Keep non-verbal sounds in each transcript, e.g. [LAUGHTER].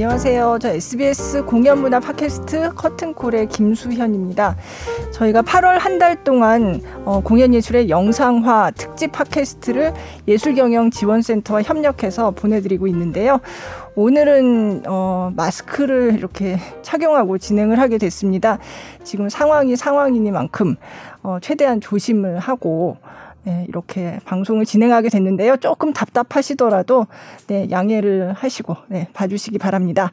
안녕하세요. 저 SBS 공연문화 팟캐스트 커튼콜의 김수현입니다. 저희가 8월 한 달 동안 어, 공연예술의 영상화 특집 팟캐스트를 예술경영지원센터와 협력해서 보내드리고 있는데요. 오늘은 어, 마스크를 이렇게 착용하고 진행을 하게 됐습니다. 지금 상황이 상황이니만큼 어, 최대한 조심을 하고 네, 이렇게 방송을 진행하게 됐는데요. 조금 답답하시더라도 네, 양해를 하시고 네, 봐주시기 바랍니다.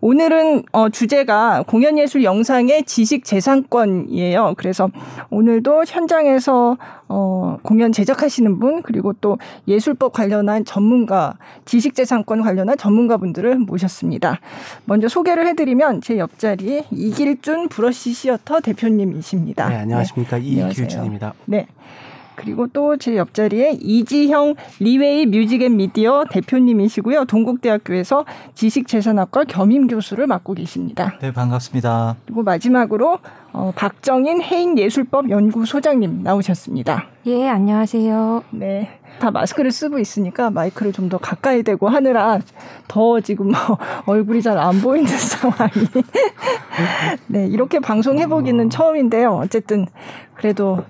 오늘은 어, 주제가 공연예술 영상의 지식 재산권이에요. 그래서 오늘도 현장에서 어, 공연 제작하시는 분 그리고 또 예술법 관련한 전문가, 지식 재산권 관련한 전문가분들을 모셨습니다. 먼저 소개를 해드리면 제 옆자리에 이길준 브러쉬 시어터 대표님이십니다. 네, 안녕하십니까 네. 이길준입니다. 네. 그리고 또 제 옆자리에 이지형 리웨이 뮤직 앤 미디어 대표님이시고요. 동국대학교에서 지식재산학과 겸임 교수를 맡고 계십니다. 네, 반갑습니다. 그리고 마지막으로 어, 박정인 해인예술법 연구소장님 나오셨습니다. 예, 안녕하세요. 네. 다 마스크를 쓰고 있으니까 마이크를 좀 더 가까이 대고 하느라 더 지금 뭐 [LAUGHS] 얼굴이 잘 안 보이는 [LAUGHS] 상황이. [LAUGHS] 네, 이렇게 방송해보기는 처음인데요. 어쨌든 그래도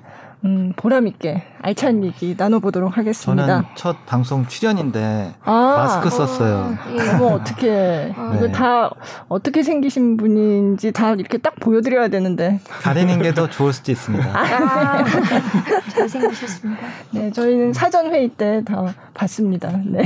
음, 보람 있게 알찬 얘기 나눠보도록 하겠습니다. 저는 첫 방송 출연인데 아, 마스크 썼어요. 아, 예. 뭐 어떻게 아, 이거 네. 다 어떻게 생기신 분인지 다 이렇게 딱 보여드려야 되는데 가리는 게 더 좋을 수도 있습니다. 아, 잘 생기셨습니다. 네, 저희는 사전 회의 때 다 봤습니다. 네,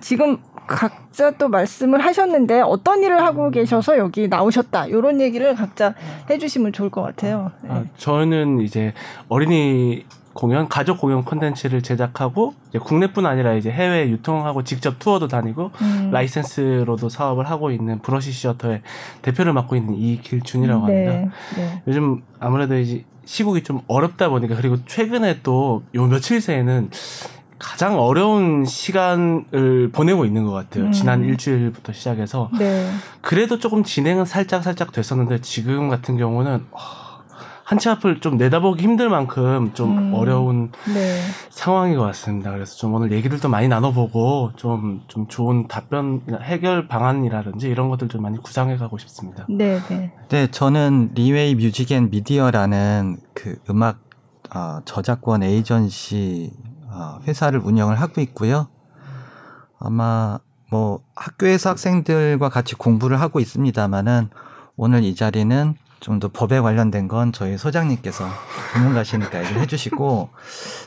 지금 각자 또 말씀을 하셨는데 어떤 일을 하고 계셔서 여기 나오셨다 이런 얘기를 각자 해주시면 좋을 것 같아요. 네. 아, 저는 이제 어린이 공연, 가족 공연 콘텐츠를 제작하고 이제 국내뿐 아니라 이제 해외 유통하고 직접 투어도 다니고 음. 라이센스로도 사업을 하고 있는 브러시 시어터의 대표를 맡고 있는 이길준이라고 네. 합니다. 네. 요즘 아무래도 이제 시국이 좀 어렵다 보니까 그리고 최근에 또 요 며칠 새에는 가장 어려운 시간을 보내고 있는 것 같아요. 음. 지난 일주일부터 시작해서. 네. 그래도 조금 진행은 살짝 살짝 됐었는데 지금 같은 경우는 한치 앞을 좀 내다보기 힘들 만큼 좀 음. 어려운 네. 상황인 것 같습니다. 그래서 좀 오늘 얘기들도 많이 나눠보고 좀, 좀 좋은 답변, 해결 방안이라든지 이런 것들 좀 많이 구상해 가고 싶습니다. 네, 네. 네, 저는 리웨이 뮤직 앤 미디어라는 그 음악 어, 저작권 에이전시 어, 회사를 운영을 하고 있고요. 아마 뭐 학교에서 학생들과 같이 공부를 하고 있습니다만은 오늘 이 자리는 좀 더 법에 관련된 건 저희 소장님께서 전문가시니까 얘기를 해주시고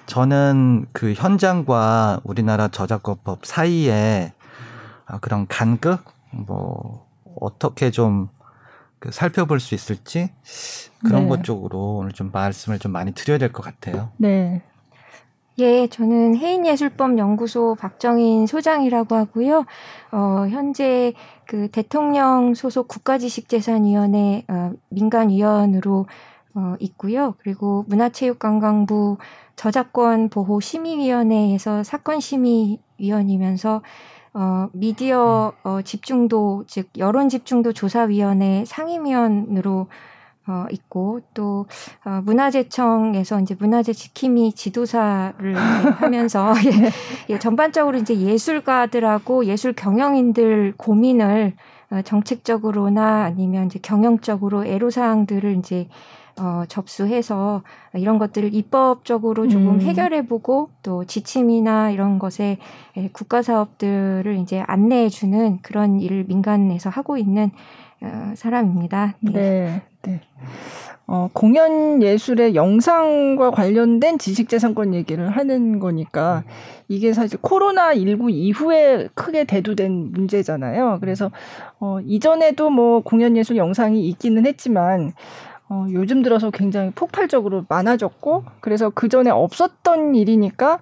저는 그 현장과 우리나라 저작권법 사이에 아, 그런 간극 뭐 어떻게 좀 그 살펴볼 수 있을지 그런 네. 것 쪽으로 오늘 좀 말씀을 좀 많이 드려야 될 것 같아요. 네. 예, 저는 해인예술법 연구소 박정인 소장이라고 하고요. 어, 현재 그 대통령 소속 국가지식재산위원회 어, 민간위원으로 어, 있고요. 그리고 문화체육관광부 저작권 보호 심의위원회에서 사건 심의위원이면서 어, 미디어 어, 집중도 즉 여론 집중도 조사위원회 상임위원으로 어, 있고 또 어, 문화재청에서 이제 문화재 지킴이 지도사를 [LAUGHS] 하면서 [LAUGHS] 예, 예, 전반적으로 이제 예술가들하고 예술 경영인들 고민을 어, 정책적으로나 아니면 이제 경영적으로 애로사항들을 이제 어, 접수해서 이런 것들을 입법적으로 조금 음. 해결해보고 또 지침이나 이런 것에 예, 국가 사업들을 이제 안내해주는 그런 일을 민간에서 하고 있는 어, 사람입니다. 네. 네. 네. 어, 공연 예술의 영상과 관련된 지식재산권 얘기를 하는 거니까 이게 사실 코로나19 이후에 크게 대두된 문제잖아요. 그래서 어, 이전에도 뭐 공연 예술 영상이 있기는 했지만 어, 요즘 들어서 굉장히 폭발적으로 많아졌고, 그래서 그 전에 없었던 일이니까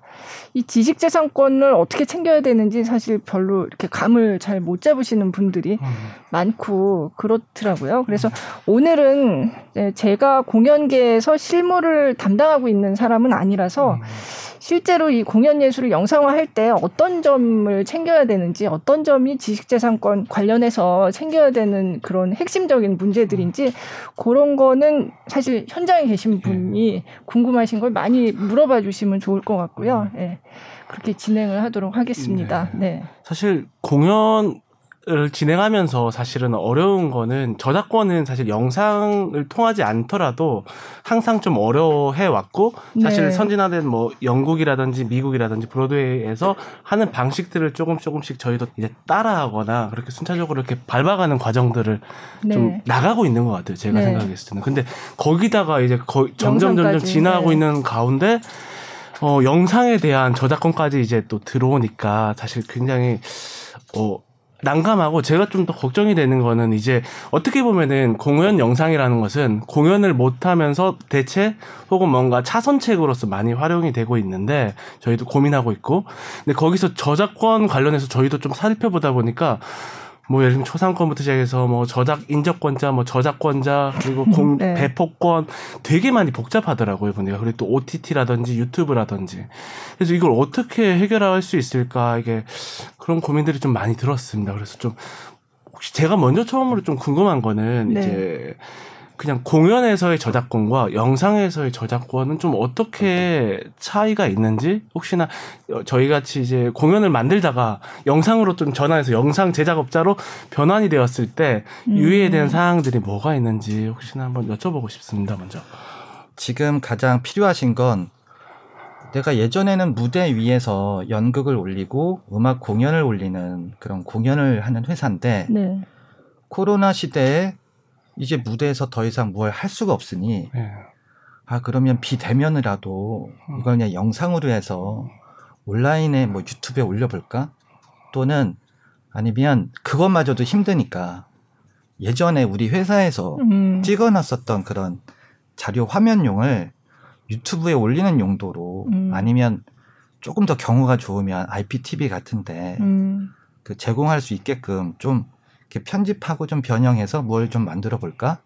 이 지식재산권을 어떻게 챙겨야 되는지 사실 별로 이렇게 감을 잘 못 잡으시는 분들이 음. 많고 그렇더라고요. 그래서 오늘은 제가 공연계에서 실무를 담당하고 있는 사람은 아니라서 음. 실제로 이 공연 예술을 영상화할 때 어떤 점을 챙겨야 되는지 어떤 점이 지식재산권 관련해서 챙겨야 되는 그런 핵심적인 문제들인지 그런 거는 사실 현장에 계신 네. 분이 궁금하신 걸 많이 물어봐 주시면 좋을 것 같고요. 예. 네. 그렇게 진행을 하도록 하겠습니다. 네. 네. 사실 공연 을 진행하면서 사실은 어려운 거는 저작권은 사실 영상을 통하지 않더라도 항상 좀 어려워해 왔고 사실 네. 선진화된 뭐 영국이라든지 미국이라든지 브로드웨이에서 하는 방식들을 조금 조금씩 저희도 이제 따라하거나 그렇게 순차적으로 이렇게 밟아가는 과정들을 네. 좀 나가고 있는 것 같아요. 제가 네. 생각했을 때는. 근데 거기다가 이제 거의 점점 점점 지나가고 네. 있는 가운데 어 영상에 대한 저작권까지 이제 또 들어오니까 사실 굉장히 어 난감하고 제가 좀 더 걱정이 되는 거는 이제 어떻게 보면은 공연 영상이라는 것은 공연을 못 하면서 대체 혹은 뭔가 차선책으로서 많이 활용이 되고 있는데 저희도 고민하고 있고. 근데 거기서 저작권 관련해서 저희도 좀 살펴보다 보니까 뭐 예를 들면 초상권부터 시작해서 뭐 저작 인적권자 뭐 저작권자 그리고 공 네. 배포권 되게 많이 복잡하더라고요 보니까 그리고 또 OTT라든지 유튜브라든지 그래서 이걸 어떻게 해결할 수 있을까 이게 그런 고민들이 좀 많이 들었습니다 그래서 좀 혹시 제가 먼저 처음으로 좀 궁금한 거는 네. 이제 그냥 공연에서의 저작권과 영상에서의 저작권은 좀 어떻게 차이가 있는지 혹시나 저희 같이 이제 공연을 만들다가 영상으로 좀 전환해서 영상 제작업자로 변환이 되었을 때 음. 유의해야 되는 사항들이 뭐가 있는지 혹시나 한번 여쭤보고 싶습니다 먼저. 지금 가장 필요하신 건 내가 예전에는 무대 위에서 연극을 올리고 음악 공연을 올리는 그런 공연을 하는 회사인데 네. 코로나 시대에 이제 무대에서 더 이상 뭘 할 수가 없으니 네. 아 그러면 비대면이라도 이걸 그냥 영상으로 해서 온라인에 뭐 유튜브에 올려볼까? 또는 아니면 그것마저도 힘드니까 예전에 우리 회사에서 음. 찍어놨었던 그런 자료 화면용을 유튜브에 올리는 용도로 음. 아니면 조금 더 경우가 좋으면 IPTV 같은데 음. 그 제공할 수 있게끔 좀 이렇게 편집하고 좀 변형해서 뭘 좀 만들어 볼까?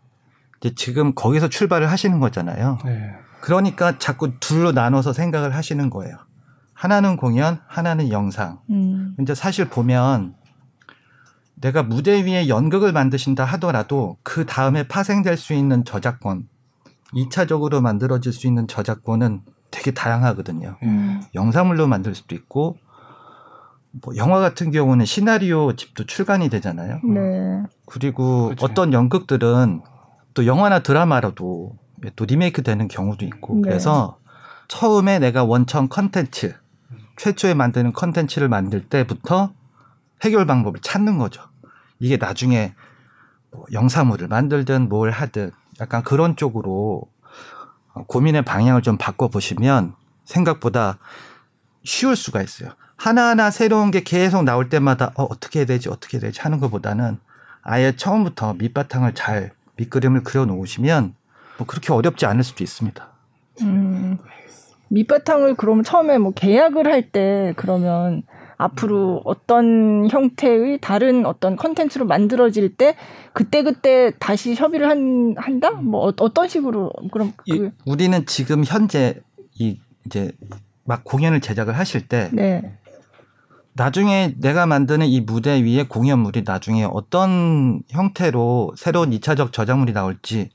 이제 지금 거기서 출발을 하시는 거잖아요. 네. 그러니까 자꾸 둘로 나눠서 생각을 하시는 거예요. 하나는 공연, 하나는 영상. 음. 근데 사실 보면 내가 무대 위에 연극을 만드신다 하더라도 그 다음에 파생될 수 있는 저작권, 2차적으로 만들어질 수 있는 저작권은 되게 다양하거든요. 음. 영상물로 만들 수도 있고, 뭐 영화 같은 경우는 시나리오 집도 출간이 되잖아요. 네. 그리고 그쵸. 어떤 연극들은 또 영화나 드라마로도 또 리메이크 되는 경우도 있고 네. 그래서 처음에 내가 원천 컨텐츠 최초에 만드는 컨텐츠를 만들 때부터 해결 방법을 찾는 거죠. 이게 나중에 뭐 영상물을 만들든 뭘 하든 약간 그런 쪽으로 어, 고민의 방향을 좀 바꿔 보시면 생각보다 쉬울 수가 있어요. 하나하나 새로운 게 계속 나올 때마다 어, 어떻게 해야 되지 어떻게 해야 되지 하는 것보다는 아예 처음부터 밑바탕을 잘 밑그림을 그려 놓으시면 뭐 그렇게 어렵지 않을 수도 있습니다. 음. 밑바탕을 그러면 처음에 뭐 계약을 할 때 그러면 앞으로 어떤 형태의 다른 어떤 컨텐츠로 만들어질 때 그때 그때 다시 협의를 한 한다? 뭐 어, 어떤 식으로 그럼 이- 그 우리는 지금 현재 이 이제 막 공연을 제작을 하실 때 네. 나중에 내가 만드는 이 무대 위에 공연물이 나중에 어떤 형태로 새로운 2차적 저작물이 나올지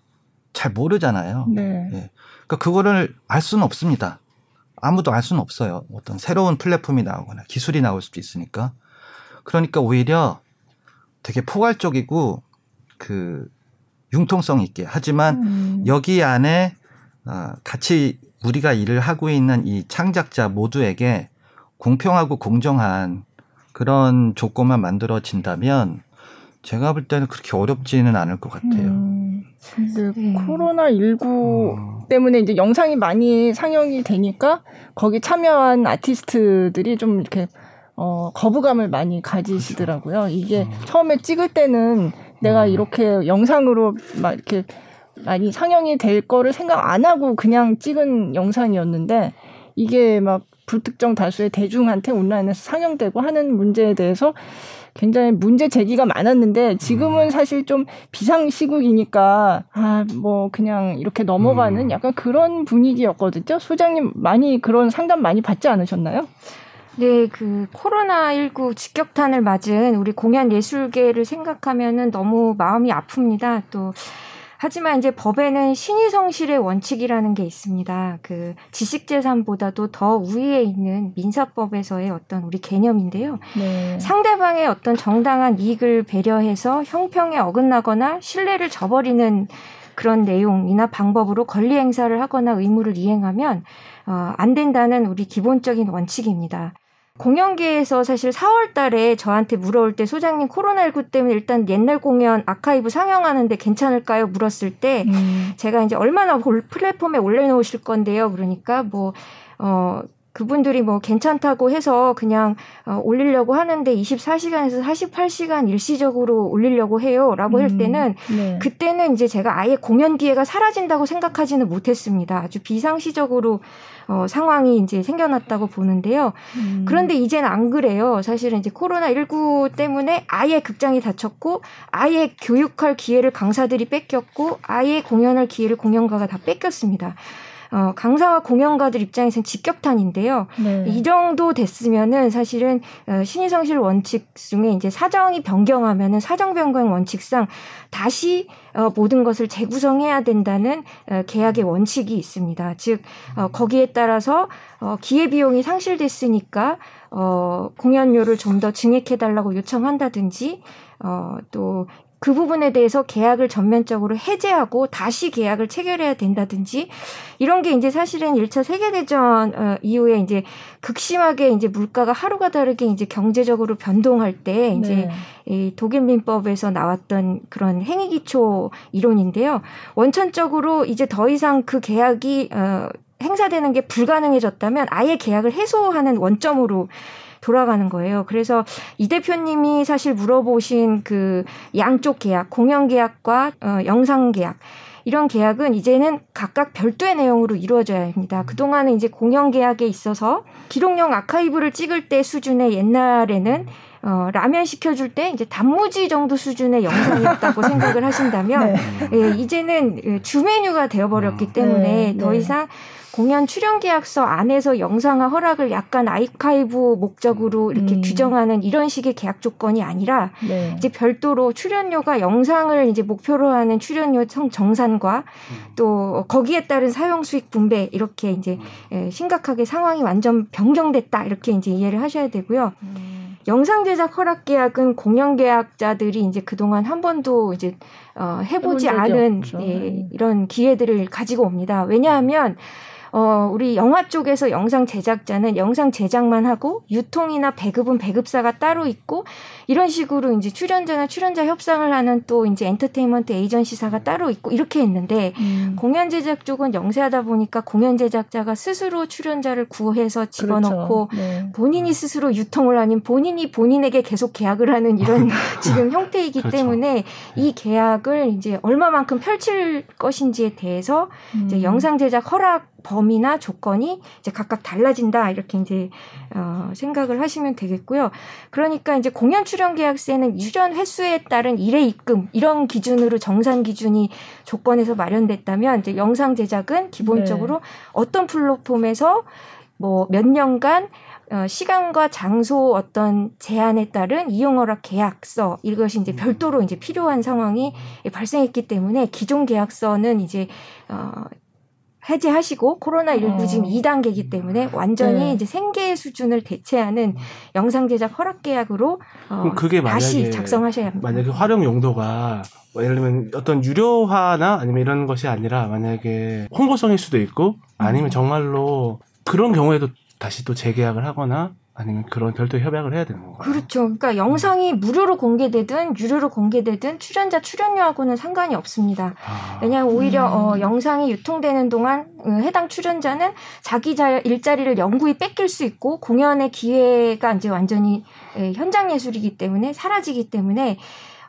잘 모르잖아요. 네. 예. 그러니까 그거를 알 수는 없습니다. 아무도 알 수는 없어요. 어떤 새로운 플랫폼이 나오거나 기술이 나올 수도 있으니까. 그러니까 오히려 되게 포괄적이고 그 융통성 있게 하지만 음. 여기 안에 어, 같이 우리가 일을 하고 있는 이 창작자 모두에게 공평하고 공정한 그런 조건만 만들어진다면 제가 볼 때는 그렇게 어렵지는 않을 것 같아요. 음. 근데 네. 코로나 19 음. 때문에 이제 영상이 많이 상영이 되니까 거기 참여한 아티스트들이 좀 이렇게 어, 거부감을 많이 가지시더라고요. 이게 음. 처음에 찍을 때는 내가 음. 이렇게 영상으로 막 이렇게 많이 상영이 될 거를 생각 안 하고 그냥 찍은 영상이었는데 이게 막 불특정 다수의 대중한테 온라인에서 상영되고 하는 문제에 대해서 굉장히 문제 제기가 많았는데 지금은 사실 좀 비상 시국이니까 아 뭐 그냥 이렇게 넘어가는 음. 약간 그런 분위기였거든요. 소장님 많이 그런 상담 많이 받지 않으셨나요? 네, 그 코로나19 직격탄을 맞은 우리 공연 예술계를 생각하면은 너무 마음이 아픕니다. 또 하지만 이제 법에는 신의 성실의 원칙이라는 게 있습니다. 그 지식재산보다도 더 우위에 있는 민사법에서의 어떤 우리 개념인데요. 네. 상대방의 어떤 정당한 이익을 배려해서 형평에 어긋나거나 신뢰를 저버리는 그런 내용이나 방법으로 권리 행사를 하거나 의무를 이행하면 어, 안 된다는 우리 기본적인 원칙입니다. 공연계에서 사실 4월 달에 저한테 물어올 때 소장님 코로나19 때문에 일단 옛날 공연 아카이브 상영하는데 괜찮을까요? 물었을 때 음. 제가 이제 얼마나 플랫폼에 올려놓으실 건데요. 그러니까 뭐, 어, 그분들이 뭐 괜찮다고 해서 그냥 어, 올리려고 하는데 24시간에서 48시간 일시적으로 올리려고 해요라고 음, 할 때는 네. 그때는 이제 제가 아예 공연 기회가 사라진다고 생각하지는 못했습니다. 아주 비상시적으로 어, 상황이 이제 생겨났다고 보는데요. 음. 그런데 이제는 안 그래요. 사실은 이제 코로나 19 때문에 아예 극장이 닫혔고 아예 교육할 기회를 강사들이 뺏겼고 아예 공연할 기회를 공연가가 다 뺏겼습니다. 어, 강사와 공연가들 입장에서는 직격탄인데요. 네. 이 정도 됐으면은 사실은 어, 신의성실 원칙 중에 이제 사정이 변경하면은 사정 변경 원칙상 다시 어, 모든 것을 재구성해야 된다는 어, 계약의 원칙이 있습니다. 즉 어, 거기에 따라서 어, 기회 비용이 상실됐으니까 어, 공연료를 좀 더 증액해달라고 요청한다든지 어, 또 그 부분에 대해서 계약을 전면적으로 해제하고 다시 계약을 체결해야 된다든지 이런 게 이제 사실은 1차 세계대전 어, 이후에 이제 극심하게 이제 물가가 하루가 다르게 이제 경제적으로 변동할 때 이제 네. 이 독일 민법에서 나왔던 그런 행위 기초 이론인데요. 원천적으로 이제 더 이상 그 계약이 어 행사되는 게 불가능해졌다면 아예 계약을 해소하는 원점으로 돌아가는 거예요. 그래서 이 대표님이 사실 물어보신 그 양쪽 계약, 공연 계약과 어, 영상 계약 이런 계약은 이제는 각각 별도의 내용으로 이루어져야 합니다. 그동안은 이제 공연 계약에 있어서 기록용 아카이브를 찍을 때 수준의 옛날에는 어, 라면 시켜줄 때 이제 단무지 정도 수준의 영상이었다고 [LAUGHS] 생각을 하신다면 네. 예, 이제는 주 메뉴가 되어버렸기 음. 때문에 네, 더 네. 이상 공연 출연 계약서 안에서 영상화 허락을 약간 아이카이브 목적으로 이렇게 음. 규정하는 이런 식의 계약 조건이 아니라 네. 이제 별도로 출연료가 영상을 이제 목표로 하는 출연료 정산과 음. 또 거기에 따른 사용 수익 분배 이렇게 이제 음. 예, 심각하게 상황이 완전 변경됐다 이렇게 이제 이해를 하셔야 되고요. 음. 영상 제작 허락 계약은 공연 계약자들이 이제 그동안 한 번도 이제 어, 해보지 않은 예, 이런 기회들을 가지고 옵니다. 왜냐하면 어, 우리 영화 쪽에서 영상 제작자는 영상 제작만 하고 유통이나 배급은 배급사가 따로 있고 이런 식으로 이제 출연자나 출연자 협상을 하는 또 이제 엔터테인먼트 에이전시사가 따로 있고 이렇게 했는데 음. 공연 제작 쪽은 영세하다 보니까 공연 제작자가 스스로 출연자를 구해서 집어넣고 그렇죠. 네. 본인이 스스로 유통을 하는 본인이 본인에게 계속 계약을 하는 이런 [LAUGHS] [LAUGHS] 지금 형태이기 그렇죠. 때문에 이 계약을 이제 얼마만큼 펼칠 것인지에 대해서 음. 이제 영상 제작 허락 범위나 조건이 이제 각각 달라진다 이렇게 이제 어, 생각을 하시면 되겠고요. 그러니까 이제 공연 출연 계약세는 유전 횟수에 따른 일회 입금 이런 기준으로 정산 기준이 조건에서 마련됐다면 이제 영상 제작은 기본적으로 네. 어떤 플랫폼에서 뭐 몇 년간 어, 시간과 장소 어떤 제한에 따른 이용 허락 계약서 이것이 이제 음. 별도로 이제 필요한 상황이 발생했기 때문에 기존 계약서는 이제 어 해제하시고 코로나19 어. 지금 2단계이기 때문에 완전히 네. 이제 생계 수준을 대체하는 영상 제작 허락 계약으로 어, 그게 만약에, 다시 작성하셔야 합니다. 만약에 활용 용도가 뭐 예를 들면 어떤 유료화나 아니면 이런 것이 아니라 만약에 홍보성일 수도 있고 아니면 음. 정말로 그런 경우에도 다시 또 재계약을 하거나 아니면 그런 별도 협약을 해야 되는 건가요? 그렇죠. 그러니까 영상이 무료로 공개되든 유료로 공개되든 출연자 출연료하고는 상관이 없습니다. 아. 왜냐하면 오히려 음. 어, 영상이 유통되는 동안 어, 해당 출연자는 자기 자, 일자리를 영구히 뺏길 수 있고 공연의 기회가 이제 완전히 예, 현장 예술이기 때문에 사라지기 때문에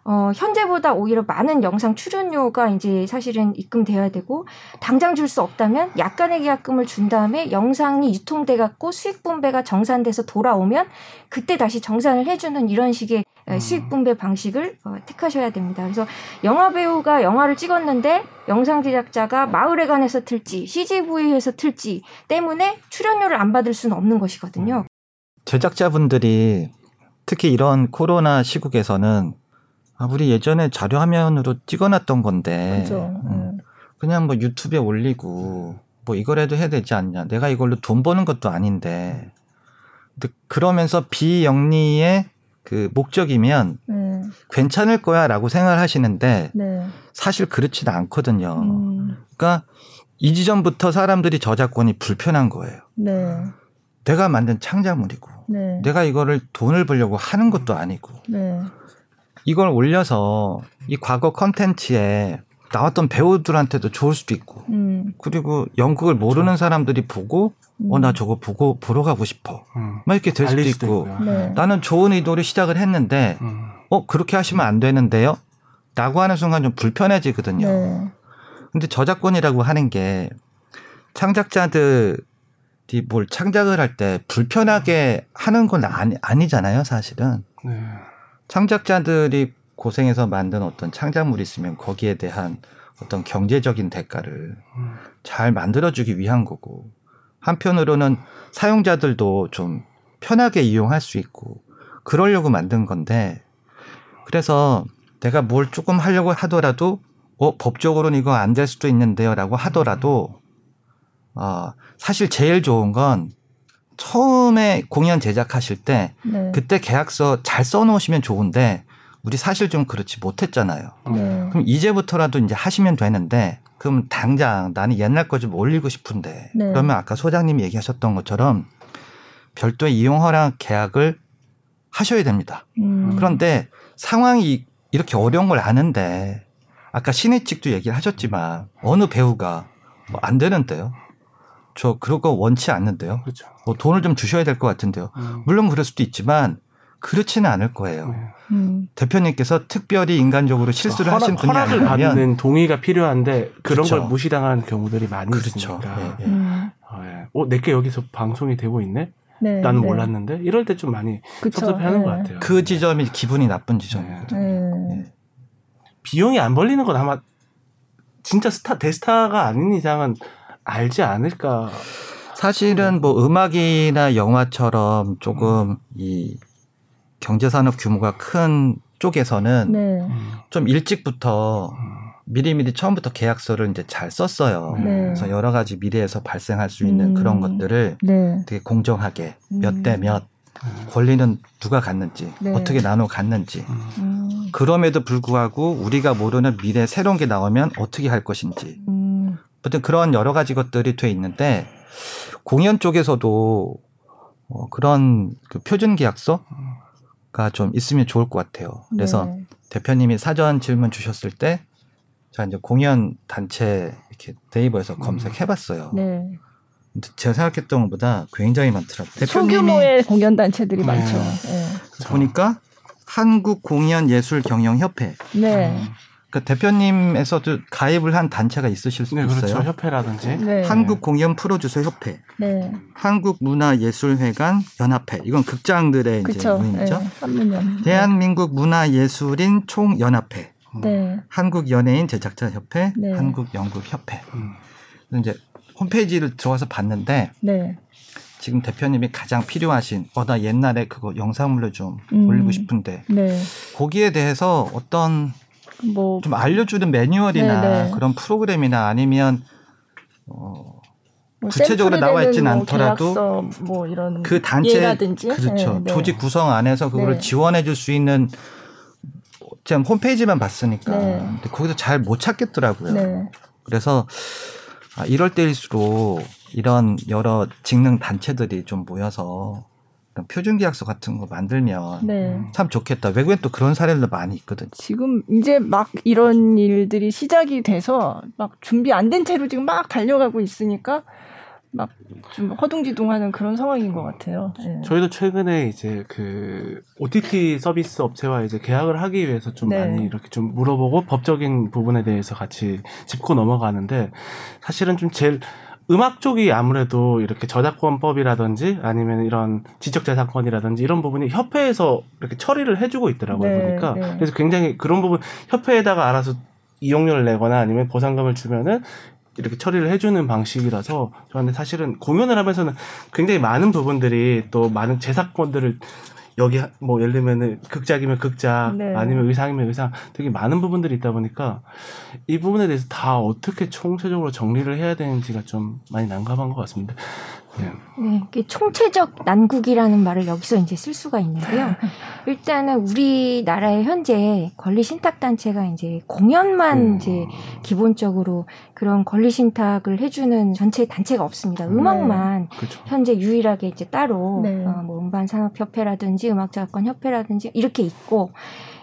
어, 현재보다 오히려 많은 영상 출연료가 이제 사실은 입금되어야 되고 당장 줄 수 없다면 약간의 계약금을 준 다음에 영상이 유통돼 갖고 수익 분배가 정산돼서 돌아오면 그때 다시 정산을 해주는 이런 식의 음. 수익 분배 방식을 어, 택하셔야 됩니다. 그래서 영화 배우가 영화를 찍었는데 영상 제작자가 마을에 관해서 틀지 CGV에서 틀지 때문에 출연료를 안 받을 수는 없는 것이거든요. 제작자분들이 특히 이런 코로나 시국에서는 아, 우리 예전에 자료 화면으로 찍어놨던 건데 그죠. 음, 네. 그냥 뭐 유튜브에 올리고 뭐 이거라도 해야 되지 않냐. 내가 이걸로 돈 버는 것도 아닌데. 근데 그러면서 비영리의 그 목적이면 네. 괜찮을 거야라고 생각을 하시는데 네. 사실 그렇지는 않거든요. 음, 그러니까 이 지점부터 사람들이 저작권이 불편한 거예요. 네. 내가 만든 창작물이고 네. 내가 이거를 돈을 벌려고 하는 것도 아니고 네. 이걸 올려서 이 과거 컨텐츠에 나왔던 배우들한테도 좋을 수도 있고 음, 그리고 연극을 모르는 사람들이 보고 음. 어나 저거 보고 보러 가고 싶어 음. 막 이렇게 될 수도 있고. 네. 나는 좋은 의도로 시작을 했는데 음. 어 그렇게 하시면 안 되는데요 라고 하는 순간 좀 불편해지거든요 네. 근데 저작권이라고 하는 게 창작자들이 뭘 창작을 할 때 불편하게 하는 건 아니, 아니잖아요 사실은 네. 창작자들이 고생해서 만든 어떤 창작물이 있으면 거기에 대한 어떤 경제적인 대가를 음. 잘 만들어주기 위한 거고 한편으로는 사용자들도 좀 편하게 이용할 수 있고 그러려고 만든 건데 그래서 내가 뭘 조금 하려고 하더라도 어 법적으로는 이거 안 될 수도 있는데요라고 하더라도 어 사실 제일 좋은 건 처음에 공연 제작하실 때 네. 그때 계약서 잘 써놓으시면 좋은데 우리 사실 좀 그렇지 못했잖아요. 네. 그럼 이제부터라도 이제 하시면 되는데 그럼 당장 나는 옛날 거 좀 올리고 싶은데 네. 그러면 아까 소장님이 얘기하셨던 것처럼 별도의 이용 허락 계약을 하셔야 됩니다. 음. 그런데 상황이 이렇게 어려운 걸 아는데 아까 신의 측도 얘기를 하셨지만 어느 배우가 뭐 안 되는데요. 저 그런 거 원치 않는데요. 그렇죠. 뭐 돈을 좀 주셔야 될 것 같은데요. 음. 물론 그럴 수도 있지만 그렇지는 않을 거예요. 네. 음. 대표님께서 특별히 인간적으로 실수를 하신 허락, 분이 허락을 아니라면 받는 동의가 필요한데 그런 그렇죠. 걸 무시당하는 경우들이 많이 그렇죠. 있으니까. 예, 예. 음. 어, 예. 어, 내게 여기서 방송이 되고 있네? 네. 나는 네. 몰랐는데? 이럴 때 좀 많이 그쵸. 섭섭해하는 네. 것 같아요. 그 지점이 기분이 나쁜 지점이거든요. 네. 비용이 안 벌리는 건 아마 진짜 스타, 대스타가 아닌 이상은 알지 않을까. 사실은 뭐 음악이나 영화처럼 조금 이 경제산업 규모가 큰 쪽에서는 네. 음. 좀 일찍부터 음. 미리미리 처음부터 계약서를 이제 잘 썼어요. 네. 그래서 여러 가지 미래에서 발생할 수 있는 음. 그런 것들을 네. 되게 공정하게 음. 몇대몇 권리는 누가 갖는지 네. 어떻게 나눠 갖는지 음. 음. 그럼에도 불구하고 우리가 모르는 미래 새로운 게 나오면 어떻게 할 것인지 음. 어떤 그런 여러 가지 것들이 돼 있는데 공연 쪽에서도 어, 그런 그 표준 계약서가 좀 있으면 좋을 것 같아요. 그래서 네. 대표님이 사전 질문 주셨을 때 제가 이제 공연 단체 이렇게 네이버에서 검색해봤어요. 네. 제가 생각했던 것보다 굉장히 많더라고요. 대표님이 소규모의 공연 단체들이 네. 많죠. 보니까 한국 공연 예술 경영 협회. 네. 그러니까 대표님에서 도 가입을 한 단체가 있으실 수도 네, 그렇죠. 있어요. 협회라든지. 네. 네. 한국 공연 프로듀서 협회, 네. 한국 문화예술회관 연합회. 이건 극장들의 이제 그렇죠. 모임이죠. 네. 대한민국 문화예술인 총연합회, 네. 한국 연예인 제작자 협회, 네. 한국 연극 협회. 음. 이제 홈페이지를 들어가서 봤는데 네. 지금 대표님이 가장 필요하신 어 나 옛날에 그거 영상물로 좀 음. 올리고 싶은데 네. 거기에 대해서 어떤 뭐 좀 알려주는 매뉴얼이나 네, 네. 그런 프로그램이나 아니면 어, 뭐 구체적으로 나와 있진 뭐 않더라도 뭐 이런 그 단체 예라든지 그렇죠 네, 네. 조직 구성 안에서 그거를 네. 지원해줄 수 있는 지금 홈페이지만 봤으니까 네. 근데 거기서 잘 못 찾겠더라고요. 네. 그래서 아, 이럴 때일수록 이런 여러 직능 단체들이 좀 모여서 표준 계약서 같은 거 만들면 네. 참 좋겠다. 외국엔 또 그런 사례도 많이 있거든요. 지금 이제 막 이런 일들이 시작이 돼서 막 준비 안 된 채로 지금 막 달려가고 있으니까 막 좀 허둥지둥하는 그런 상황인 것 같아요. 네. 저희도 최근에 이제 그 OTT 서비스 업체와 이제 계약을 하기 위해서 좀 네. 많이 이렇게 좀 물어보고 법적인 부분에 대해서 같이 짚고 넘어가는데 사실은 좀 제일 음악 쪽이 아무래도 이렇게 저작권법이라든지 아니면 이런 지적재산권이라든지 이런 부분이 협회에서 이렇게 처리를 해주고 있더라고요 네, 보니까 네. 그래서 굉장히 그런 부분 협회에다가 알아서 이용료를 내거나 아니면 보상금을 주면은 이렇게 처리를 해주는 방식이라서 저한테 사실은 공연을 하면서는 굉장히 많은 부분들이 또 많은 제작권들을 여기 뭐 예를 들면은 극작이면 극작 네. 아니면 의상이면 의상 되게 많은 부분들이 있다 보니까 이 부분에 대해서 다 어떻게 총체적으로 정리를 해야 되는지가 좀 많이 난감한 것 같습니다. 네. 네, 이게 총체적 난국이라는 말을 여기서 이제 쓸 수가 있는데요. 일단은 우리나라의 현재 권리 신탁 단체가 이제 공연만 음. 이제 기본적으로 그런 권리 신탁을 해주는 전체 단체가 없습니다. 음악만 그렇죠. 현재 유일하게 이제 따로 네. 어, 뭐 음반 산업 협회라든지 음악작가권협회라든지 이렇게 있고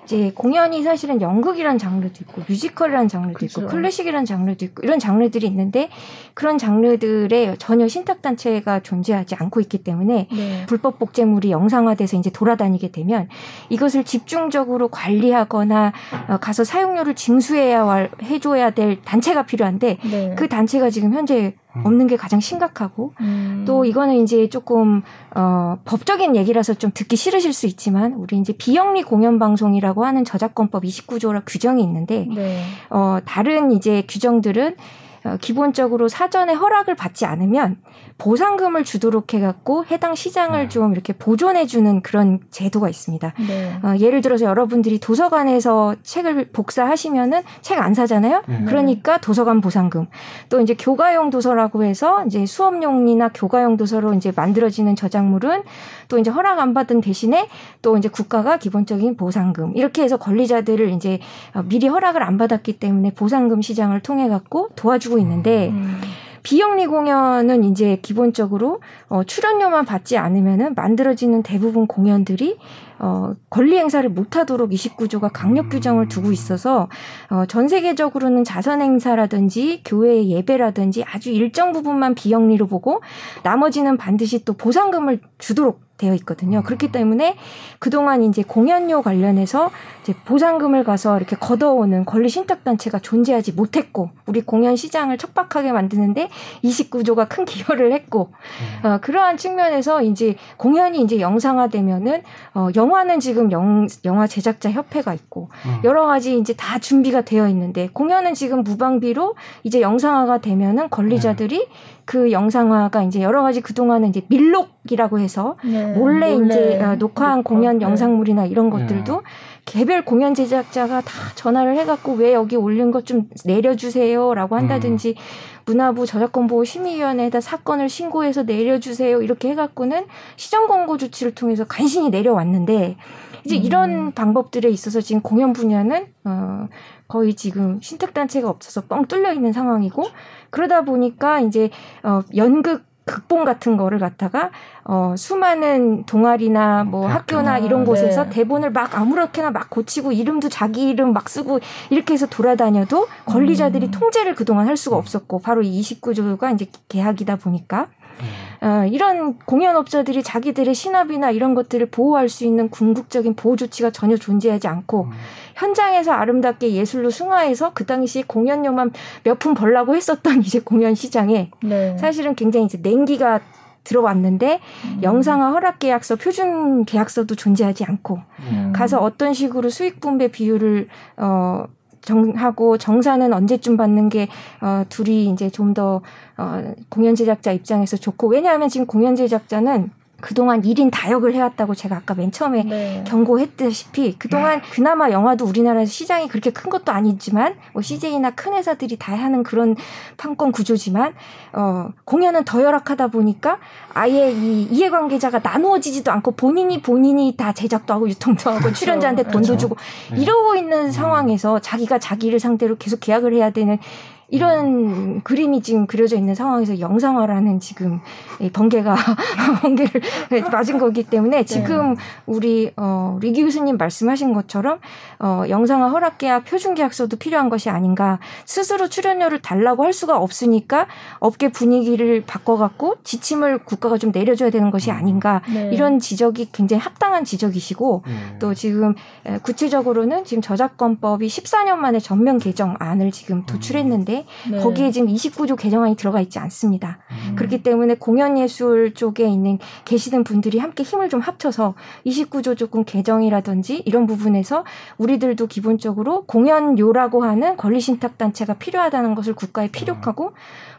이제 공연이 사실은 연극이라는 장르도 있고 뮤지컬이라는 장르도 그죠. 있고 클래식이라는 장르도 있고 이런 장르들이 있는데 그런 장르들에 전혀 신탁 단체가 존재하지 않고 있기 때문에 네. 불법 복제물이 영상화돼서 이제 돌아다니게 되면 이것을 집중적으로 관리하거나 어, 가서 사용료를 징수해야 할- 해줘야 될 단체가 필요한데 네. 그 단체가 지금 현재 없는 게 가장 심각하고 음. 또 이거는 이제 조금 어 법적인 얘기라서 좀 듣기 싫으실 수 있지만 우리 이제 비영리 공연 방송이라고 하는 저작권법 29조라 규정이 있는데 네. 어 다른 이제 규정들은 어, 기본적으로 사전에 허락을 받지 않으면 보상금을 주도록 해갖고 해당 시장을 음. 좀 이렇게 보존해주는 그런 제도가 있습니다. 네. 어, 예를 들어서 여러분들이 도서관에서 책을 복사하시면은 책 안 사잖아요. 네. 그러니까 도서관 보상금. 또 이제 교과용 도서라고 해서 이제 수업용이나 교과용 도서로 이제 만들어지는 저작물은 또 이제 허락 안 받은 대신에 또 이제 국가가 기본적인 보상금. 이렇게 해서 권리자들을 이제 어, 미리 허락을 안 받았기 때문에 보상금 시장을 통해 갖고 도와주고 있는데 음. 비영리 공연은 이제 기본적으로 어, 출연료만 받지 않으면은 만들어지는 대부분 공연들이 어, 권리 행사를 못하도록 29조가 강력 규정을 두고 있어서 어, 전 세계적으로는 자선 행사라든지 교회 예배라든지 아주 일정 부분만 비영리로 보고 나머지는 반드시 또 보상금을 주도록 되어 있거든요. 그렇기 때문에 그동안 이제 공연료 관련해서 이제 보상금을 가서 이렇게 걷어오는 권리 신탁 단체가 존재하지 못했고 우리 공연 시장을 척박하게 만드는데 29조가 큰 기여를 했고 어, 그러한 측면에서 이제 공연이 이제 영상화되면은 어, 영 화는 지금 영, 영화 제작자 협회가 있고 음. 여러 가지 이제 다 준비가 되어 있는데 공연은 지금 무방비로 이제 영상화가 되면은 권리자들이 그 영상화가 이제 여러 가지 그동안은 이제 밀록이라고 해서 네. 몰래, 이제 어, 녹화한 녹화. 공연 네. 영상물이나 이런 것들도 개별 공연 제작자가 다 전화를 해갖고 왜 여기 올린 것 좀 내려주세요라고 한다든지 문화부 저작권보호 심의위원회에다 사건을 신고해서 내려주세요 이렇게 해갖고는 시정 권고 조치를 통해서 간신히 내려왔는데 이제 음. 이런 방법들에 있어서 지금 공연 분야는 어 거의 지금 신탁 단체가 없어서 뻥 뚫려 있는 상황이고 그러다 보니까 이제 어 연극 극본 같은 거를 갖다가 어 수많은 동아리나 뭐. 학교나 이런 아, 곳에서 네. 대본을 막 아무렇게나 막 고치고 이름도 자기 이름 막 쓰고 이렇게 해서 돌아다녀도 권리자들이 음. 통제를 그동안 할 수가 없었고 바로 이 29조가 이제 계약이다 보니까 음. 어, 이런 공연업자들이 자기들의 신압이나 이런 것들을 보호할 수 있는 궁극적인 보호 조치가 전혀 존재하지 않고 음. 현장에서 아름답게 예술로 승화해서 그 당시 공연료만 몇 푼 벌라고 했었던 [LAUGHS] 이제 공연 시장에 네. 사실은 굉장히 이제 냉기가 들어왔는데 음. 영상화 허락 계약서 표준 계약서도 존재하지 않고 음. 가서 어떤 식으로 수익 분배 비율을 어 정하고 정산은 언제쯤 받는 게 어, 둘이 이제 좀더 어, 공연 제작자 입장에서 좋고 왜냐하면 지금 공연 제작자는 그동안 1인 다역을 해왔다고 제가 아까 맨 처음에 네. 경고했다시피 그동안 그나마 영화도 우리나라에서 시장이 그렇게 큰 것도 아니지만 뭐 CJ나 큰 회사들이 다 하는 그런 판권 구조지만 어 공연은 더 열악하다 보니까 아예 이 이해관계자가 나누어지지도 않고 본인이 본인이 다 제작도 하고 유통도 하고 출연자한테 돈도 그렇죠. 주고 네. 이러고 있는 상황에서 자기가 자기를 상대로 계속 계약을 해야 되는 이런 그림이 지금 그려져 있는 상황에서 영상화라는 지금 이 번개가 [LAUGHS] 번개를 맞은 거기 때문에 지금 우리 어 리기 교수님 말씀하신 것처럼 어 영상화 허락 계약 표준 계약서도 필요한 것이 아닌가. 스스로 출연료를 달라고 할 수가 없으니까 업계 분위기를 바꿔갖고 지침을 국가가 좀 내려줘야 되는 것이 아닌가. 네. 이런 지적이 굉장히 합당한 지적이시고 네. 또 지금 에, 구체적으로는 지금 저작권법이 14년 만에 전면 개정안을 지금 도출했는데 네. 거기에 지금 29조 개정안이 들어가 있지 않습니다. 음. 그렇기 때문에 공연 예술 쪽에 있는 계시는 분들이 함께 힘을 좀 합쳐서 29조 조금 개정이라든지 이런 부분에서 우리들도 기본적으로 공연료라고 하는 권리 신탁 단체가 필요하다는 것을 국가에 필요하고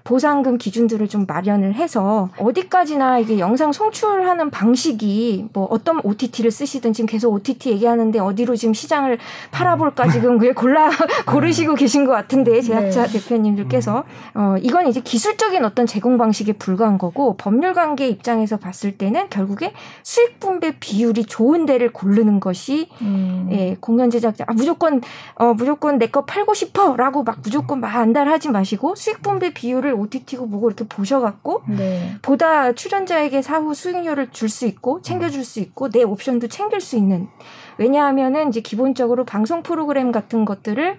보상금 기준들을 좀 마련을 해서 어디까지나 이게 영상 송출하는 방식이 뭐 어떤 OTT를 쓰시든 지금 계속 OTT 얘기하는데 어디로 지금 시장을 팔아볼까 지금 왜 골라 [LAUGHS] 고르시고 계신 것 같은데 제작자 네. 대표님들께서. 어 이건 이제 기술적인 어떤 제공 방식에 불과한 거고 법률 관계 입장에서 봤을 때는 결국에 수익 분배 비율이 좋은 데를 고르는 것이 음. 예, 공연 제작자 아, 무조건 어 무조건 내 거 팔고 싶어라고 막 무조건 막 안달하지 마시고 수익 분배 비율을 OTT고 뭐고 이렇게 보셔갖고 네. 보다 출연자에게 사후 수익료를 줄 수 있고 챙겨줄 수 있고 내 옵션도 챙길 수 있는 왜냐하면은 이제 기본적으로 방송 프로그램 같은 것들을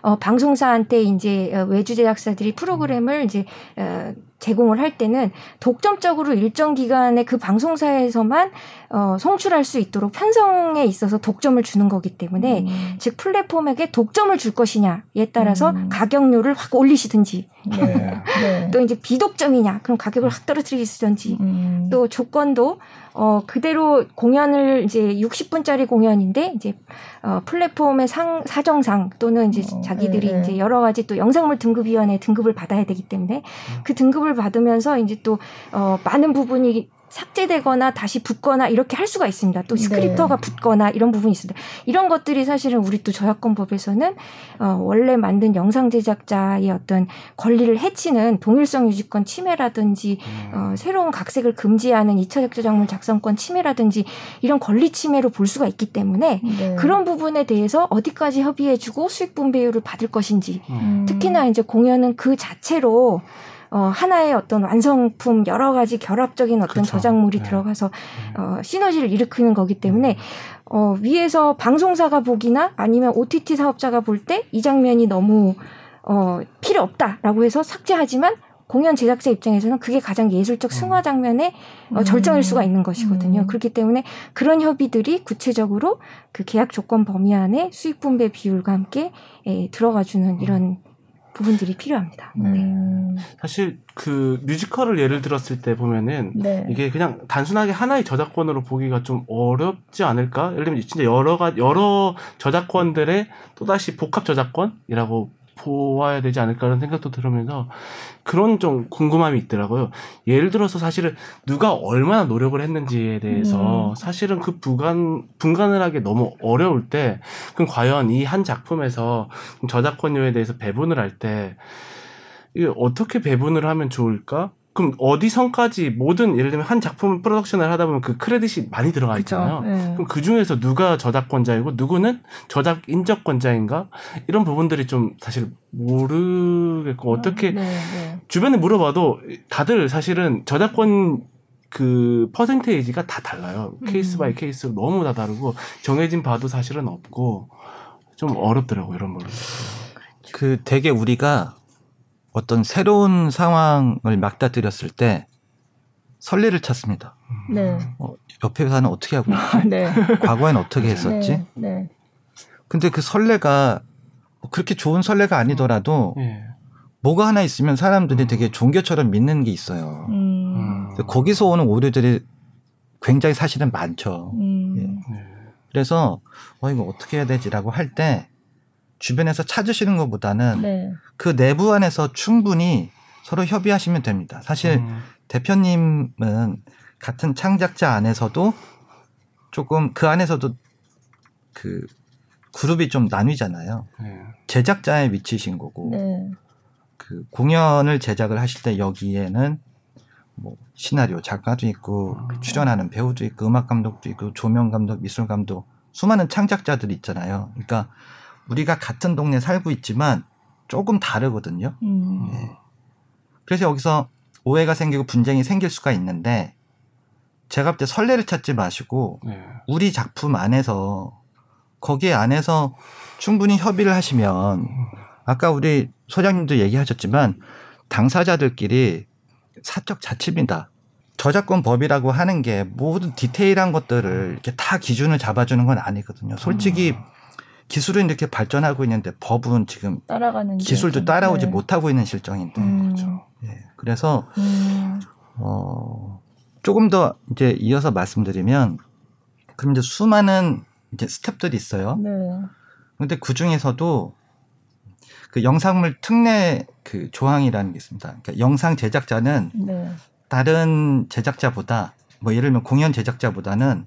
어, 방송사한테 이제 어, 외주 제작사들이 프로그램을 이제 어, 제공을 할 때는 독점적으로 일정 기간에 그 방송사에서만 어, 송출할 수 있도록 편성에 있어서 독점을 주는 거기 때문에 음. 즉 플랫폼에게 독점을 줄 것이냐에 따라서 음. 가격료를 확 올리시든지 네. 네. [LAUGHS] 또 이제 비독점이냐 그럼 가격을 확 떨어뜨리시든지 음. 또 조건도 어 그대로 공연을 이제 60분짜리 공연인데 이제 어 플랫폼의 상 사정상 또는 이제 어, 자기들이 네. 이제 여러 가지 또 영상물 등급위원회 등급을 받아야 되기 때문에 음. 그 등급을 받으면서 이제 또 어 많은 부분이 삭제되거나 다시 붙거나 이렇게 할 수가 있습니다. 또 스크립터가 네. 붙거나 이런 부분이 있습니다. 이런 것들이 사실은 우리 또 저작권법에서는 어, 원래 만든 영상 제작자의 어떤 권리를 해치는 동일성 유지권 침해라든지 음. 어, 새로운 각색을 금지하는 이차적 저작물 작성권 침해라든지 이런 권리 침해로 볼 수가 있기 때문에 네. 그런 부분에 대해서 어디까지 협의해주고 수익 분배율을 받을 것인지 음. 특히나 이제 공연은 그 자체로 어, 하나의 어떤 완성품 여러 가지 결합적인 어떤 그렇죠. 저작물이 네. 들어가서 음. 어, 시너지를 일으키는 거기 때문에 어, 위에서 방송사가 보기나 아니면 OTT 사업자가 볼 때 이 장면이 너무 어, 필요 없다라고 해서 삭제하지만 공연 제작자 입장에서는 그게 가장 예술적 승화 장면의 어, 절정일 수가 있는 것이거든요. 음. 그렇기 때문에 그런 협의들이 구체적으로 그 계약 조건 범위 안에 수익 분배 비율과 함께 에, 들어가주는 이런 부분들이 필요합니다. 네. 음. 사실 그 뮤지컬을 예를 들었을 때 보면은 네. 이게 그냥 단순하게 하나의 저작권으로 보기가 좀 어렵지 않을까? 예를 들면 진짜 여러 가 여러 저작권들의 또다시 복합 저작권이라고 보아야 되지 않을까라는 생각도 들으면서 그런 좀 궁금함이 있더라고요. 예를 들어서 사실은 누가 얼마나 노력을 했는지에 대해서 음. 사실은 그 분간 분간을 하기 너무 어려울 때 그럼 과연 이 한 작품에서 저작권료에 대해서 배분을 할때 이게 어떻게 배분을 하면 좋을까? 그럼 어디 선까지 모든 예를 들면 한 작품을 프로덕션을 하다 보면 그 크레딧이 많이 들어가 있잖아요. 네. 그럼 그 중에서 누가 저작권자이고 누구는 저작 인적권자인가 이런 부분들이 좀 사실 모르겠고 어떻게 네, 네. 주변에 물어봐도 다들 사실은 저작권 그 percentage가 다 달라요. case by 음. 케이스 너무 다 다르고 정해진 바도 사실은 없고 좀 어렵더라고 요 이런 부분. 그 되게 우리가 어떤 새로운 상황을 맞닥뜨렸을 때 선례를 찾습니다. 네. 어, 옆에 회사는 어떻게 하고 있지? 네. 과거에는 어떻게 했었지? 네. 네. 근데 그 설레가 그렇게 좋은 설레가 아니더라도 네. 뭐가 하나 있으면 사람들이 음. 되게 종교처럼 믿는 게 있어요. 음. 거기서 오는 오류들이 굉장히 사실은 많죠. 음. 예. 그래서 어 이거 어떻게 해야 되지라고 할 때 주변에서 찾으시는 것보다는 네. 그 내부 안에서 충분히 서로 협의하시면 됩니다. 사실 음. 대표님은 같은 창작자 안에서도 조금 그 안에서도 그 그룹이 좀 나뉘잖아요. 네. 제작자의 위치신 거고 네. 그 공연을 제작을 하실 때 여기에는 뭐 시나리오 작가도 있고 음. 출연하는 배우도 있고 음악 감독도 있고 조명 감독, 미술 감독 수많은 창작자들이 있잖아요. 그러니까 우리가 같은 동네 에 살고 있지만 조금 다르거든요. 음. 네. 그래서 여기서 오해가 생기고 분쟁이 생길 수가 있는데 제가 볼 때 설레를 찾지 마시고 네. 우리 작품 안에서 거기에 안에서 충분히 협의를 하시면 아까 우리 소장님도 얘기하셨지만 당사자들끼리 사적 자치입니다. 저작권 법이라고 하는 게 모든 디테일한 것들을 이렇게 다 기준을 잡아주는 건 아니거든요. 솔직히 음. 기술은 이렇게 발전하고 있는데 법은 지금 따라가는 기술도 따라오지 네. 못하고 있는 실정인데 음. 그렇죠. 예. 그래서 음. 어 조금 더 이제 이어서 말씀드리면 그럼 이제 수많은 이제 스텝들이 있어요. 네. 근데 그 중에서도 그 영상물 특례 그 조항이라는 게 있습니다. 그러니까 영상 제작자는 네. 다른 제작자보다 뭐 예를 들면 공연 제작자보다는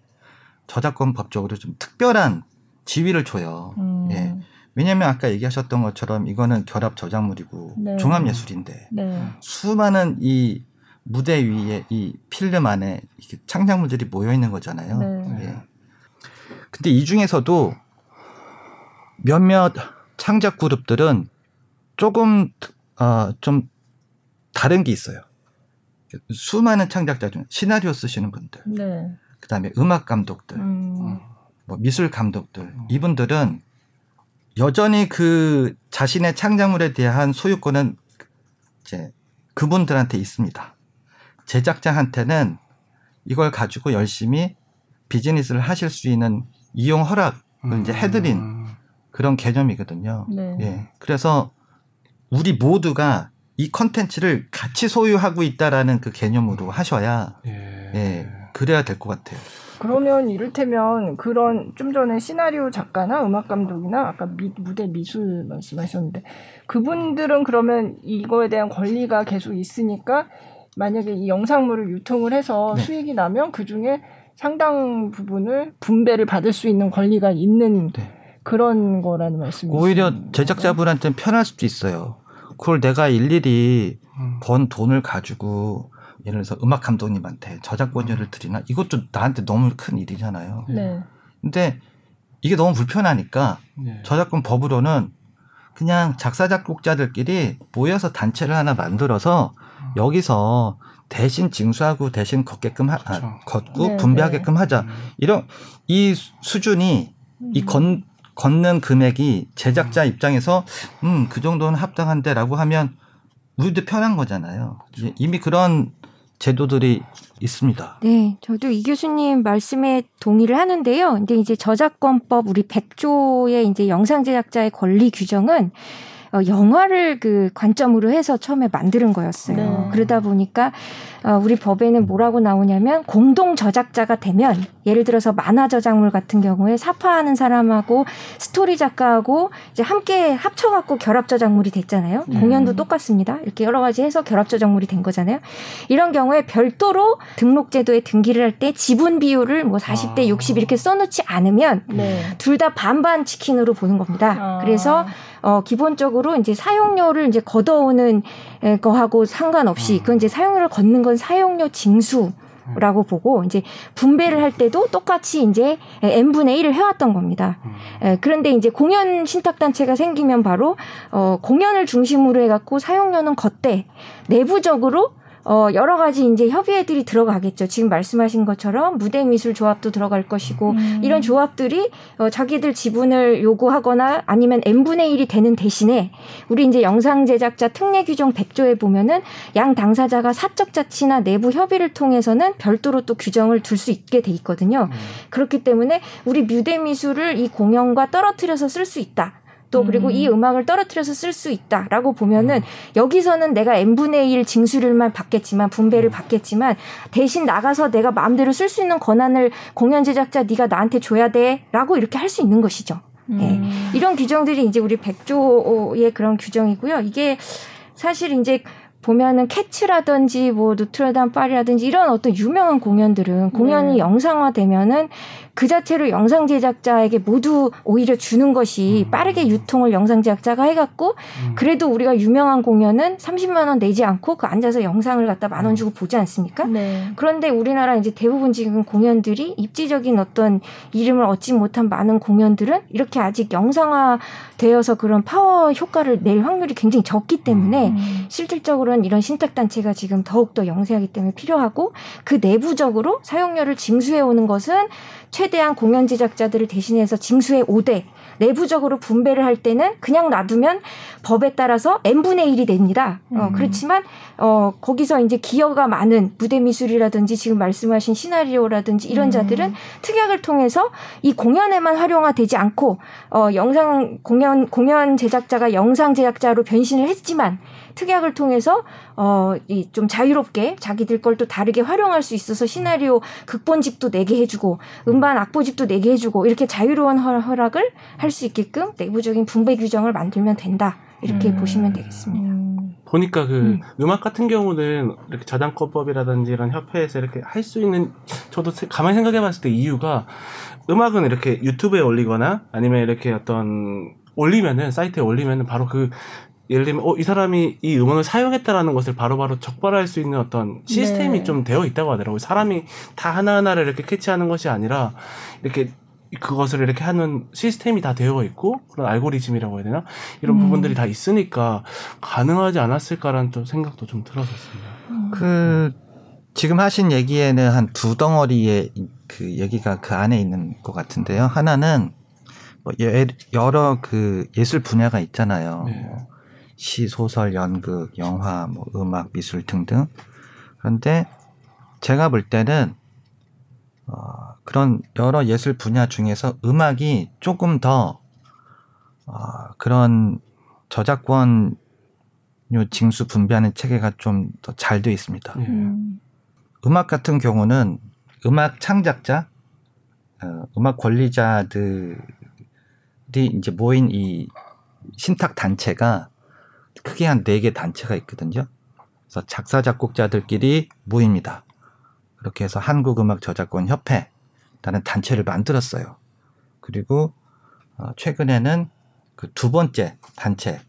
저작권 법적으로 좀 특별한 지위를 줘요. 음. 예. 왜냐하면 아까 얘기하셨던 것처럼 이거는 결합 저작물이고 네. 종합 예술인데 네. 수많은 이 무대 위에 이 필름 안에 이렇게 창작물들이 모여 있는 거잖아요. 네. 예. 근데 이 중에서도 몇몇 창작 그룹들은 조금 어, 좀 다른 게 있어요. 수많은 창작자 중 시나리오 쓰시는 분들, 네. 그다음에 음악 감독들, 음. 뭐 미술 감독들 이분들은 여전히 그 자신의 창작물에 대한 소유권은 이제 그분들한테 있습니다. 제작자한테는 이걸 가지고 열심히 비즈니스를 하실 수 있는 이용 허락을 이제 해드린 음. 그런 개념이거든요. 네. 예. 그래서 우리 모두가 이 컨텐츠를 같이 소유하고 있다라는 그 개념으로 하셔야 예. 예. 그래야 될 것 같아요. 그러면 이를테면 그런 좀 전에 시나리오 작가나 음악 감독이나 아까 미, 무대 미술 말씀하셨는데 그분들은 그러면 이거에 대한 권리가 계속 있으니까 만약에 이 영상물을 유통을 해서 네. 수익이 나면 그 중에 상당 부분을 분배를 받을 수 있는 권리가 있는 네. 그런 거라는 말씀이시죠. 오히려 제작자분한테는 편할 수도 있어요. 그걸 내가 일일이 음. 번 돈을 가지고 예를 들어서 음악 감독님한테 저작권료를 드리나 이것도 나한테 너무 큰 일이잖아요. 네. 근데 이게 너무 불편하니까 예. 저작권 법으로는 그냥 작사 작곡자들끼리 모여서 단체를 하나 만들어서 여기서 대신 징수하고 대신 걷게끔 하, 아, 그렇죠. 걷고 네, 분배하게끔 하자. 음. 이런 이 수준이 이 건, 걷는 금액이 제작자 입장에서 음 그 정도는 합당한데라고 하면 우리도 편한 거잖아요. 이- 이미 그런 제도들이 있습니다. 네, 저도 이 교수님 말씀에 동의를 하는데요. 근데 이제 저작권법 우리 100조의 이제 영상 제작자의 권리 규정은 어, 영화를 그 관점으로 해서 처음에 만드는 거였어요. 네. 그러다 보니까 어, 우리 법에는 뭐라고 나오냐면 공동 저작자가 되면 예를 들어서 만화 저작물 같은 경우에 사파하는 사람하고 스토리 작가하고 이제 함께 합쳐갖고 결합 저작물이 됐잖아요. 음. 공연도 똑같습니다. 이렇게 여러 가지 해서 결합 저작물이 된 거잖아요. 이런 경우에 별도로 등록 제도에 등기를 할 때 지분 비율을 뭐 40대 아. 60 이렇게 써놓지 않으면 네. 둘다 반반 치킨으로 보는 겁니다. 아. 그래서 어 기본적으로 이제 사용료를 이제 걷어오는 에, 거하고 상관없이 그건 이제 사용료를 걷는 건 사용료 징수 라고 보고 이제 분배를 할 때도 똑같이 이제 n분의 1을 해왔던 겁니다. 음. 에, 그런데 이제 공연 신탁 단체가 생기면 바로 어 공연을 중심으로 해갖고 사용료는 걷되 내부적으로 어 여러 가지 이제 협의회들이 들어가겠죠. 지금 말씀하신 것처럼 무대 미술 조합도 들어갈 것이고 음. 이런 조합들이 어, 자기들 지분을 요구하거나 아니면 n분의 1이 되는 대신에 우리 이제 영상 제작자 특례 규정 100조에 보면은 양 당사자가 사적 자치나 내부 협의를 통해서는 별도로 또 규정을 둘 수 있게 돼 있거든요. 음. 그렇기 때문에 우리 뮤대 미술을 이 공연과 떨어뜨려서 쓸 수 있다. 또 그리고 음. 이 음악을 떨어뜨려서 쓸 수 있다라고 보면은 여기서는 내가 n분의 1 징수료만 받겠지만 분배를 받겠지만 대신 나가서 내가 마음대로 쓸 수 있는 권한을 공연 제작자 네가 나한테 줘야 돼라고 이렇게 할 수 있는 것이죠. 예. 음. 이런 규정들이 이제 우리 100조의 그런 규정이고요. 이게 사실 이제 보면은 캐츠라든지 뭐 노트르담 파리라든지 이런 어떤 유명한 공연들은 공연이 네. 영상화되면은 그 자체로 영상 제작자에게 모두 오히려 주는 것이 음. 빠르게 유통을 영상 제작자가 해갖고 음. 그래도 우리가 유명한 공연은 30만 원 내지 않고 그 앉아서 영상을 갖다 만 원 주고 보지 않습니까? 네. 그런데 우리나라 이제 대부분 지금 공연들이 입지적인 어떤 이름을 얻지 못한 많은 공연들은 이렇게 아직 영상화 되어서 그런 파워 효과를 낼 확률이 굉장히 적기 때문에 음. 실질적으로는 이런 신탁 단체가 지금 더욱 더 영세하기 때문에 필요하고 그 내부적으로 사용료를 징수해 오는 것은 최대한 공연 제작자들을 대신해서 징수해 오되 내부적으로 분배를 할 때는 그냥 놔두면 법에 따라서 n분의 1이 됩니다. 어, 음. 그렇지만 어, 거기서 이제 기여가 많은 무대 미술이라든지 지금 말씀하신 시나리오라든지 이런 음. 자들은 특약을 통해서 이 공연에만 활용화되지 않고 어, 영상 공연 공연 제작자가 영상 제작자로 변신을 했지만 특약을 통해서 어, 이 좀 자유롭게 자기들 걸 또 다르게 활용할 수 있어서 시나리오 극본집도 내게 해주고 음반 악보집도 내게 해주고 이렇게 자유로운 허- 허락을 할 수 있게끔 내부적인 분배 규정을 만들면 된다. 이렇게 음. 보시면 되겠습니다. 음. 보니까 그 음. 악 같은 경우는 이렇게 저작권법이라든지 이런 협회에서 이렇게 할 수 있는 저도 가만히 생각해 봤을 때 이유가 음악은 이렇게 유튜브에 올리거나 아니면 이렇게 어떤 올리면은 사이트에 올리면은 바로 그 예를 들면 어, 이 사람이 이 음원을 사용했다라는 것을 바로바로 바로 적발할 수 있는 어떤 시스템이 네. 좀 되어 있다고 하더라고요. 사람이 다 하나하나를 이렇게 캐치하는 것이 아니라 이렇게 그것을 이렇게 하는 시스템이 다 되어 있고 그런 알고리즘이라고 해야 되나 이런 음. 부분들이 다 있으니까 가능하지 않았을까라는 좀 생각도 좀 들었었습니다. 음. 그 지금 하신 얘기에는 한 두 덩어리의 그 얘기가 그 안에 있는 것 같은데요. 하나는 뭐 여러 그 예술 분야가 있잖아요. 네. 뭐 시, 소설, 연극, 영화, 뭐 음악, 미술 등등. 그런데 제가 볼 때는 어, 그런 여러 예술 분야 중에서 음악이 조금 더 어, 그런 저작권 요 징수 분배하는 체계가 좀 더잘 되어 있습니다. 음. 음악 같은 경우는 음악 창작자, 어, 음악 권리자들이 이제 모인 이 신탁 단체가 크게 한 네 개 단체가 있거든요. 그래서 작사 작곡자들끼리 모입니다. 그렇게 해서 한국음악 저작권 협회라는 단체를 만들었어요. 그리고 어, 최근에는 그 두 번째 단체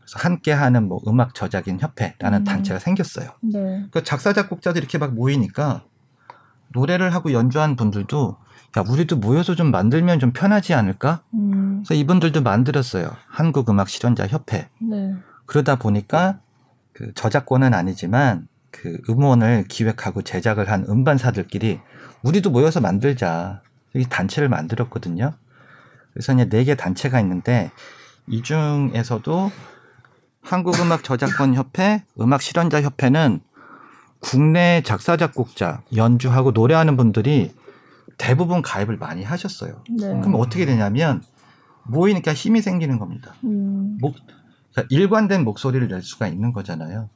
그래서 함께하는 뭐 음악 저작인 협회라는 음. 단체가 생겼어요. 네. 그 작사 작곡자들이 이렇게 막 모이니까 노래를 하고 연주한 분들도 야 우리도 모여서 좀 만들면 좀 편하지 않을까? 음. 그래서 이분들도 만들었어요. 한국 음악 실현자 협회. 네. 그러다 보니까 그 저작권은 아니지만 그 음원을 기획하고 제작을 한 음반사들끼리 우리도 모여서 만들자. 이 단체를 만들었거든요. 그래서 이제 네 개 단체가 있는데 이 중에서도 한국음악 저작권 협회, 음악 실현자 협회는 국내 작사 작곡자, 연주하고 노래하는 분들이 대부분 가입을 많이 하셨어요. 네. 그럼 어떻게 되냐면 모이니까 힘이 생기는 겁니다. 음. 목, 그러니까 일관된 목소리를 낼 수가 있는 거잖아요.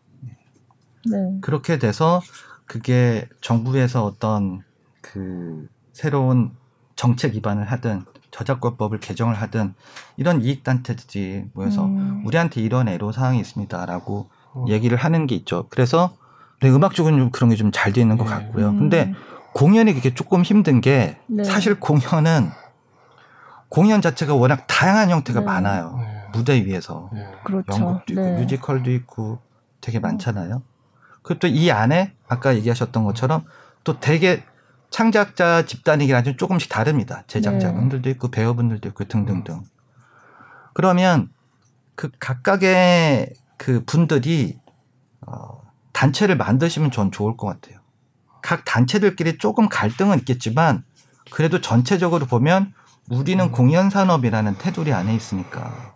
네. 그렇게 돼서 그게 정부에서 어떤 그 새로운 정책 기반을 하든 저작권법을 개정을 하든 이런 이익단체들이 모여서 음. 우리한테 이런 애로 사항이 있습니다라고 어. 얘기를 하는 게 있죠. 그래서 네, 음악 쪽은 좀 그런 게 좀잘돼 있는 것 네. 같고요. 음. 근데 공연이 그게 조금 힘든 게 네. 사실 공연은 공연 자체가 워낙 다양한 형태가 네. 많아요. 네. 무대 위에서 네. 그렇죠. 연극도 있고 뮤지컬도 있고 되게 많잖아요. 그리고 또 이 안에 아까 얘기하셨던 것처럼 또 되게 창작자 집단이긴 하지만 조금씩 다릅니다. 제작자분들도 있고 배우분들도 있고 등등등. 그러면 그 각각의 그 분들이 어 단체를 만드시면 전 좋을 것 같아요. 각 단체들끼리 조금 갈등은 있겠지만 그래도 전체적으로 보면 우리는 음. 공연 산업이라는 테두리 안에 있으니까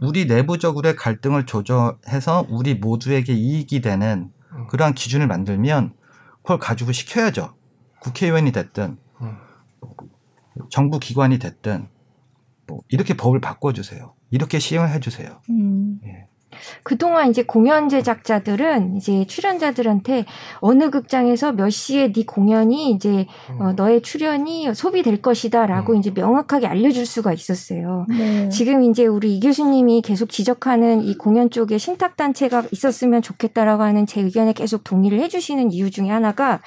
우리 내부적으로의 갈등을 조절해서 우리 모두에게 이익이 되는 음. 그러한 기준을 만들면 그걸 가지고 시켜야죠. 국회의원이 됐든 음. 정부 기관이 됐든 뭐 이렇게 법을 바꿔주세요. 이렇게 시행을 해주세요. 음. 예. 그동안 이제 공연 제작자들은 이제 출연자들한테 어느 극장에서 몇 시에 네 공연이 이제 음. 어, 너의 출연이 소비될 것이다라고 음. 이제 명확하게 알려줄 수가 있었어요. 네. 지금 이제 우리 이 교수님이 계속 지적하는 이 공연 쪽에 신탁 단체가 있었으면 좋겠다라고 하는 제 의견에 계속 동의를 해주시는 이유 중에 하나가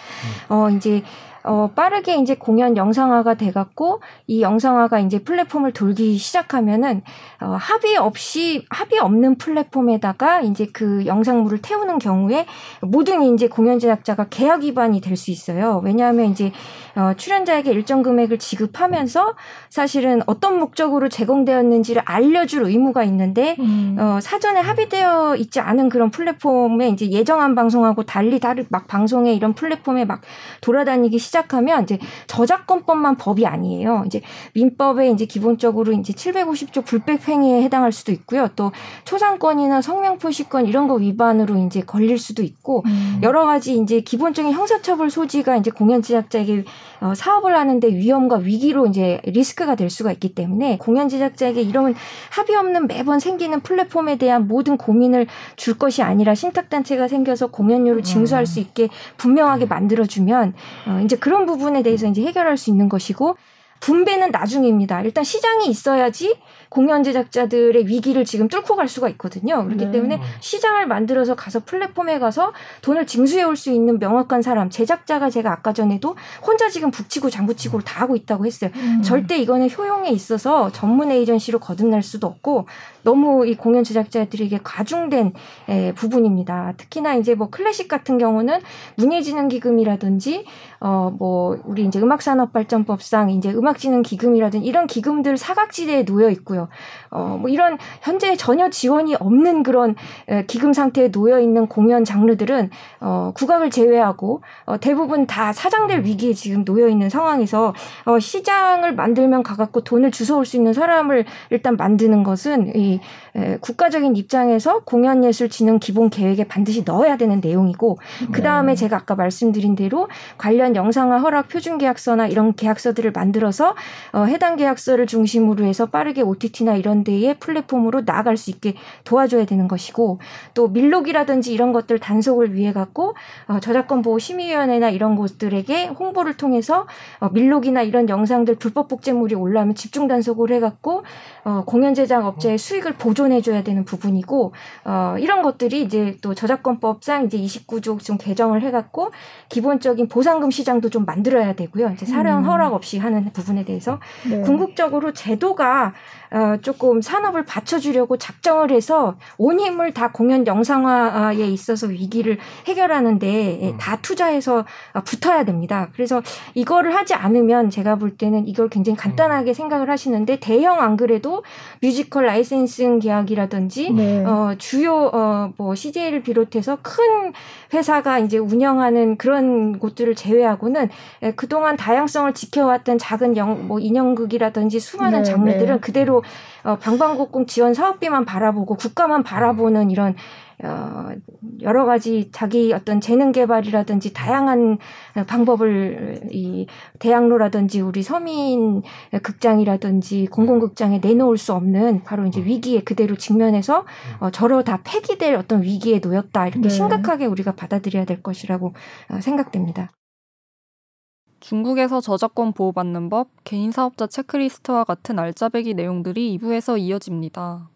음. 어 이제 어, 빠르게 이제 공연 영상화가 돼갖고 이 영상화가 이제 플랫폼을 돌기 시작하면은 어, 합의 없이 합의 없는 플랫폼에다가 이제 그 영상물을 태우는 경우에 모든 이제 공연 제작자가 계약 위반이 될 수 있어요. 왜냐하면 이제 어, 출연자에게 일정 금액을 지급하면서 사실은 어떤 목적으로 제공되었는지를 알려줄 의무가 있는데 음. 어, 사전에 합의되어 있지 않은 그런 플랫폼에 이제 예정한 방송하고 달리 다른 막 방송에 이런 플랫폼에 막 돌아다니기 시 작하면 이제 저작권법만 법이 아니에요. 이제 민법에 이제 기본적으로 이제 750조 불법행위에 해당할 수도 있고요. 또 초상권이나 성명표시권 이런 거 위반으로 이제 걸릴 수도 있고 음. 여러 가지 이제 기본적인 형사처벌 소지가 이제 공연 제작자에게 어, 사업을 하는데 위험과 위기로 이제 리스크가 될 수가 있기 때문에 공연 제작자에게 이런 합의 없는 매번 생기는 플랫폼에 대한 모든 고민을 줄 것이 아니라 신탁 단체가 생겨서 공연료를 징수할 수 있게 분명하게 만들어주면 어, 이제 그런 부분에 대해서 이제 해결할 수 있는 것이고 분배는 나중입니다. 일단 시장이 있어야지 공연 제작자들의 위기를 지금 뚫고 갈 수가 있거든요. 그렇기 네. 때문에 시장을 만들어서 가서 플랫폼에 가서 돈을 징수해 올 수 있는 명확한 사람, 제작자가 제가 아까 전에도 혼자 지금 북치고 장구치고 다 하고 있다고 했어요. 음. 절대 이거는 효용에 있어서 전문 에이전시로 거듭날 수도 없고 너무 이 공연 제작자들에게 과중된 에, 부분입니다. 특히나 이제 뭐 클래식 같은 경우는 문예진흥기금이라든지 어 뭐 우리 이제 음악산업발전법상 이제 음악 진흥기금이라든지 이런 기금들 사각지대에 놓여 있고요. 어 뭐 이런 현재 전혀 지원이 없는 그런 에, 기금 상태에 놓여 있는 공연 장르들은 어 국악을 제외하고 어 대부분 다 사장될 위기에 지금 놓여 있는 상황에서 어 시장을 만들면 가갖고 돈을 주워올 수 있는 사람을 일단 만드는 것은 이 에, 국가적인 입장에서 공연예술진흥 기본 계획에 반드시 넣어야 되는 내용이고 그 다음에 제가 아까 말씀드린 대로 관련 영상화 허락 표준 계약서나 이런 계약서들을 만들어서 어, 해당 계약서를 중심으로 해서 빠르게 OTT나 이런 데에 플랫폼으로 나아갈 수 있게 도와줘야 되는 것이고 또 밀록이라든지 이런 것들 단속을 위해 갖고 어, 저작권 보호 심의위원회나 이런 곳들에게 홍보를 통해서 어, 밀록이나 이런 영상들 불법 복제물이 올라오면 집중 단속을 해갖고 어, 공연 제작 업체의 수익을 보존해줘야 되는 부분이고 어, 이런 것들이 이제 또 저작권법상 이제 29조 좀 개정을 해갖고 기본적인 보상금 시장도 좀 만들어야 되고요. 이제 사령 음. 허락 없이 하는 부분 에 대해서 네. 궁극적으로 제도가 어, 조금 산업을 받쳐주려고 작정을 해서 온 힘을 다 공연 영상화에 있어서 위기를 해결하는데 예, 다 투자해서 어, 붙어야 됩니다. 그래서 이거를 하지 않으면 제가 볼 때는 이걸 굉장히 간단하게 생각을 하시는데 대형 안 그래도 뮤지컬 licensing 계약이라든지 네. 어, 주요, 어, 뭐, CJ를 비롯해서 큰 회사가 이제 운영하는 그런 곳들을 제외하고는 에, 그동안 다양성을 지켜왔던 작은 영, 뭐, 인형극이라든지 수많은 네, 장르들은 네. 그대로 어, 방방곡곡 지원 사업비만 바라보고 국가만 바라보는 이런 어, 여러 가지 자기 어떤 재능 개발이라든지 다양한 방법을 이 대학로라든지 우리 서민 극장이라든지 공공극장에 내놓을 수 없는 바로 이제 위기에 그대로 직면해서 어, 저러 다 폐기될 어떤 위기에 놓였다 이렇게 네. 심각하게 우리가 받아들여야 될 것이라고 어, 생각됩니다. 중국에서 저작권 보호받는 법, 개인 사업자 체크리스트와 같은 알짜배기 내용들이 2부에서 이어집니다.